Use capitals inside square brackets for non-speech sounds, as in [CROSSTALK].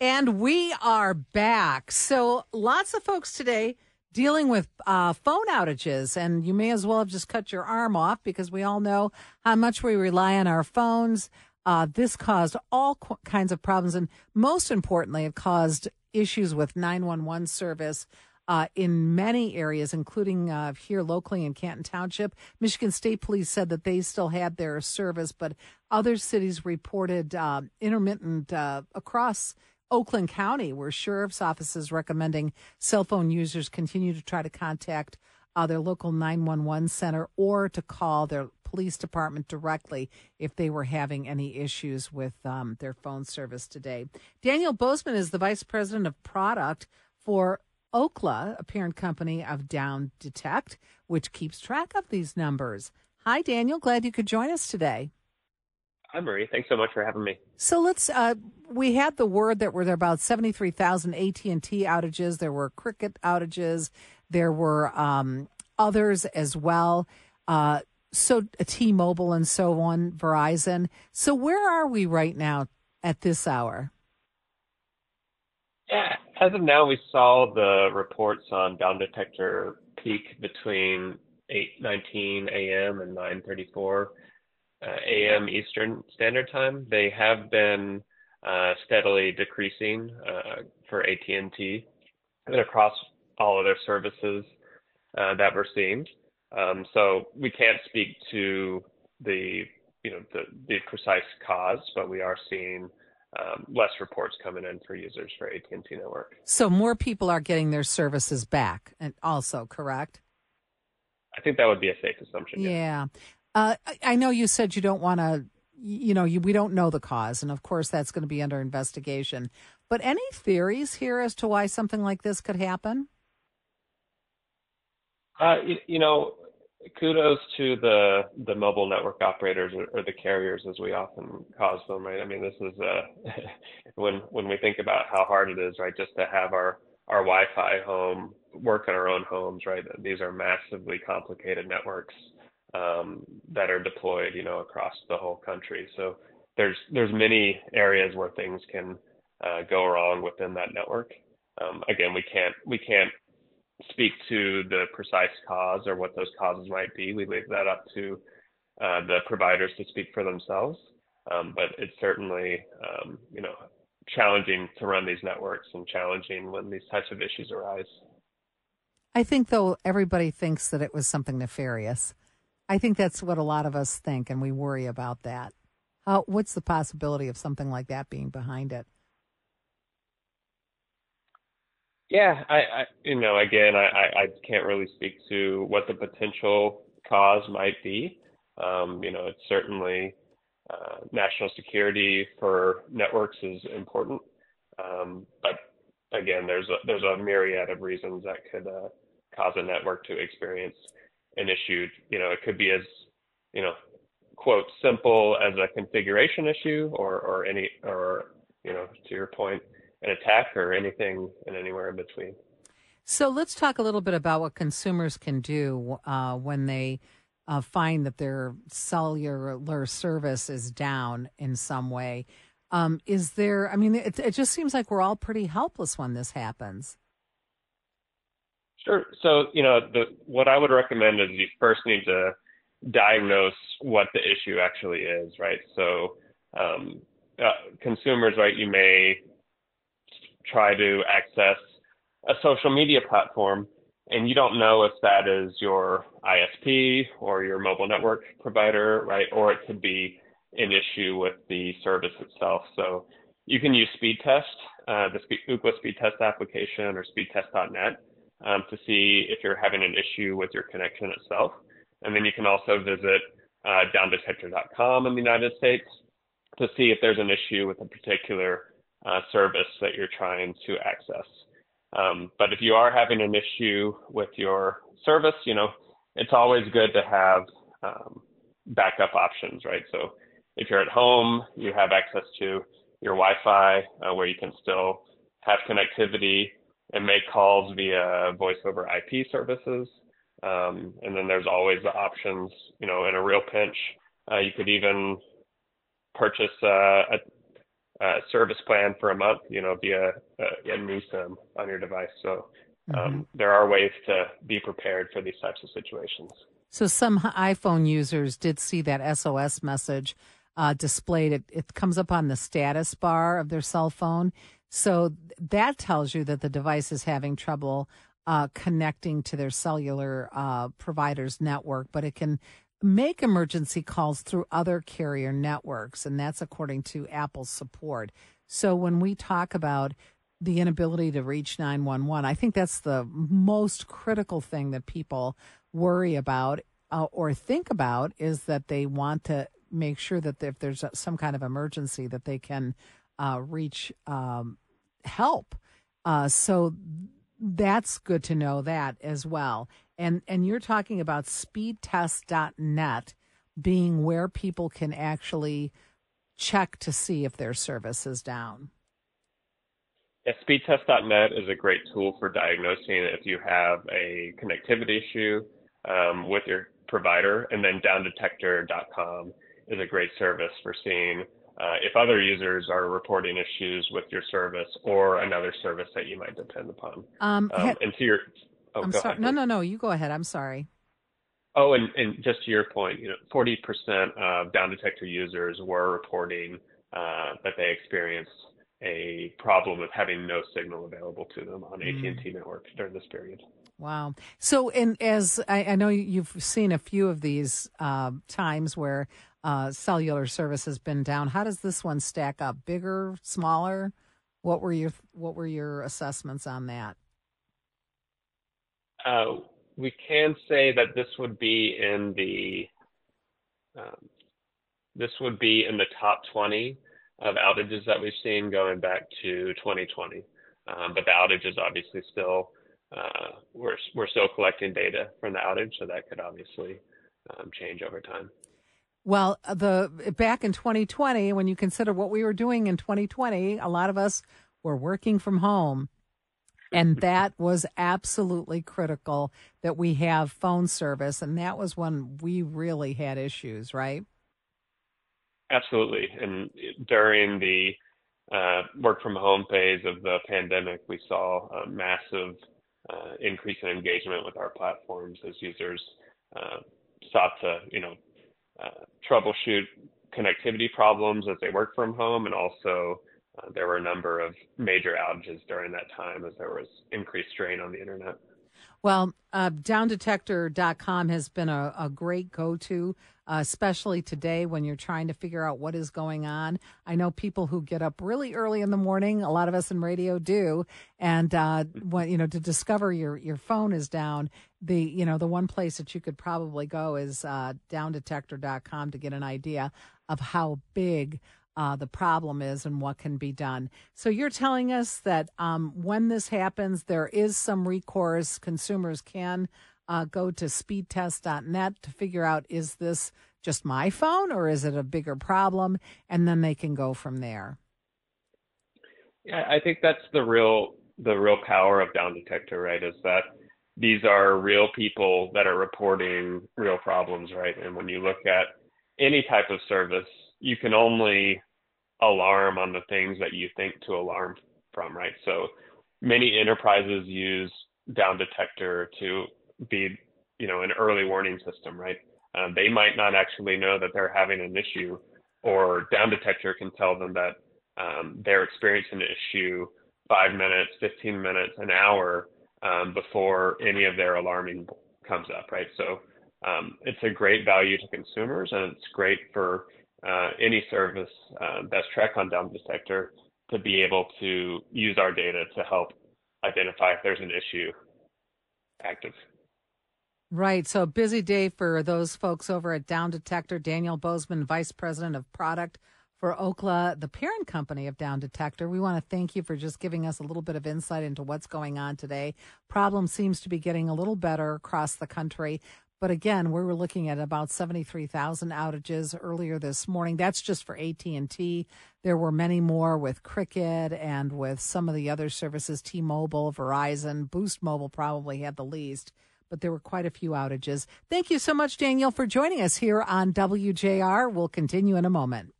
And we are back. So lots of folks today dealing with uh, phone outages, and you may as well have just cut your arm off because we all know how much we rely on our phones. Uh, this caused all qu- kinds of problems, and most importantly, it caused issues with 911 service. Uh, in many areas, including uh, here locally in Canton Township. Michigan State Police said that they still had their service, but other cities reported uh, intermittent uh, across Oakland County, where sheriff's offices recommending cell phone users continue to try to contact uh, their local 911 center or to call their police department directly if they were having any issues with um, their phone service today. Daniel Bozeman is the vice president of product for Ookla, a parent company of Down Detect, which keeps track of these numbers. Hi, Daniel. Glad you could join us today. Hi, Marie. Thanks so much for having me. So let's. Uh, we had the word that were there about seventy three thousand AT and T outages. There were Cricket outages. There were um, others as well. Uh, so T Mobile and so on, Verizon. So where are we right now at this hour? Yeah, as of now, we saw the reports on down detector peak between 8:19 a.m. and 9:34 uh, a.m. Eastern Standard Time. They have been uh, steadily decreasing uh, for AT&T and across all of their services uh, that we're seeing. Um, so we can't speak to the you know the, the precise cause, but we are seeing um, less reports coming in for users for AT&T network. So more people are getting their services back, and also correct. I think that would be a safe assumption. Yeah. yeah. Uh, I know you said you don't want to, you know, you, we don't know the cause, and of course that's going to be under investigation. But any theories here as to why something like this could happen? Uh, you, you, know, kudos to the the mobile network operators or, or, the carriers, as we often call them, right? I mean, this is uh, [LAUGHS] when when we think about how hard it is, right, just to have our our Wi-Fi home work in our own homes, right? These are massively complicated networks um, that are deployed, you know, across the whole country. So there's there's many areas where things can uh, go wrong within that network. Um, again, we can't we can't speak to the precise cause or what those causes might be. We leave that up to uh, the providers to speak for themselves. Um, but it's certainly um, you know challenging to run these networks and challenging when these types of issues arise. I think though everybody thinks that it was something nefarious. I think that's what a lot of us think, and we worry about that. How, what's the possibility of something like that being behind it? Yeah, I, I you know, again, I, I can't really speak to what the potential cause might be. Um, you know, it's certainly uh, national security for networks is important, um, but again, there's a, there's a myriad of reasons that could uh, cause a network to experience an issue. You know, it could be as, you know, quote, simple as a configuration issue or, or any, or, you know, to your point, an attack or anything and anywhere in between. So let's talk a little bit about what consumers can do uh, when they uh, find that their cellular service is down in some way. Um, is there, I mean, it, it just seems like we're all pretty helpless when this happens. Sure. So, you know, the, what I would recommend is you first need to diagnose what the issue actually is, right? So, um, uh, consumers, right, you may try to access a social media platform and you don't know if that is your ISP or your mobile network provider, right? Or it could be an issue with the service itself. So you can use Speedtest, uh, the Speed, Ookla Speedtest application or speedtest.net um, to see if you're having an issue with your connection itself. And then you can also visit uh, downdetector.com in the United States to see if there's an issue with a particular uh, service that you're trying to access. Um, but if you are having an issue with your service, you know, it's always good to have um, backup options, right? So if you're at home, you have access to your Wi-Fi uh, where you can still have connectivity and make calls via voice over IP services. Um, and then there's always the options, you know, in a real pinch, uh, you could even purchase uh, a, uh, service plan for a month, you know, via a uh, SIM on your device. So um, mm-hmm. there are ways to be prepared for these types of situations. So some iPhone users did see that SOS message uh, displayed. It, it comes up on the status bar of their cell phone. So that tells you that the device is having trouble uh, connecting to their cellular uh, provider's network, but it can make emergency calls through other carrier networks, and that's according to Apple's support. So when we talk about the inability to reach 911, I think that's the most critical thing that people worry about uh, or think about is that they want to make sure that if there's some kind of emergency that they can uh, reach um, help. Uh, so that's good to know that as well. And and you're talking about speedtest.net being where people can actually check to see if their service is down. Yeah, speedtest.net is a great tool for diagnosing if you have a connectivity issue um, with your provider, and then downdetector.com is a great service for seeing uh, if other users are reporting issues with your service or another service that you might depend upon. Um, um, and to your, oh, I'm sorry. Ahead. No, no, no. You go ahead. I'm sorry. Oh, and, and just to your point, you know, 40% of Down Detector users were reporting uh, that they experienced a problem with having no signal available to them on mm. AT&T network during this period. Wow. So, and as I, I know you've seen a few of these uh, times where uh, cellular service has been down, how does this one stack up? Bigger, smaller? What were your What were your assessments on that? Uh, we can say that this would be in the um, this would be in the top 20 of outages that we've seen going back to 2020. Um, but the outage is obviously still uh, we're we're still collecting data from the outage, so that could obviously um, change over time. Well, the back in 2020, when you consider what we were doing in 2020, a lot of us were working from home. And [LAUGHS] that was absolutely critical that we have phone service. And that was when we really had issues, right? Absolutely. And during the uh, work from home phase of the pandemic, we saw a massive uh, increase in engagement with our platforms as users uh, sought to, you know, uh, troubleshoot connectivity problems as they work from home, and also uh, there were a number of major outages during that time as there was increased strain on the internet. Well, uh, downdetector.com has been a, a great go to, uh, especially today when you're trying to figure out what is going on. I know people who get up really early in the morning, a lot of us in radio do, and uh, when, you know, to discover your, your phone is down, the, you know, the one place that you could probably go is uh, downdetector.com to get an idea of how big uh, the problem is and what can be done. So you're telling us that um, when this happens, there is some recourse. Consumers can uh, go to speedtest.net to figure out is this just my phone or is it a bigger problem, and then they can go from there. Yeah, I think that's the real the real power of Down Detector, right? Is that these are real people that are reporting real problems, right? And when you look at any type of service, you can only alarm on the things that you think to alarm from, right? So many enterprises use down detector to be, you know, an early warning system, right? Um, they might not actually know that they're having an issue, or down detector can tell them that um, they're experiencing an issue five minutes, 15 minutes, an hour um, before any of their alarming comes up, right? So um, it's a great value to consumers, and it's great for any service uh, that's tracked on Down Detector to be able to use our data to help identify if there's an issue active. Right. So busy day for those folks over at Down Detector. Daniel Bozeman, Vice President of Product for Ookla, the parent company of Down Detector. We want to thank you for just giving us a little bit of insight into what's going on today. Problem seems to be getting a little better across the country, but again, we were looking at about 73,000 outages earlier this morning. That's just for AT&T. There were many more with Cricket and with some of the other services, T-Mobile, Verizon, Boost Mobile probably had the least, but there were quite a few outages. Thank you so much, Daniel, for joining us here on WJR. We'll continue in a moment.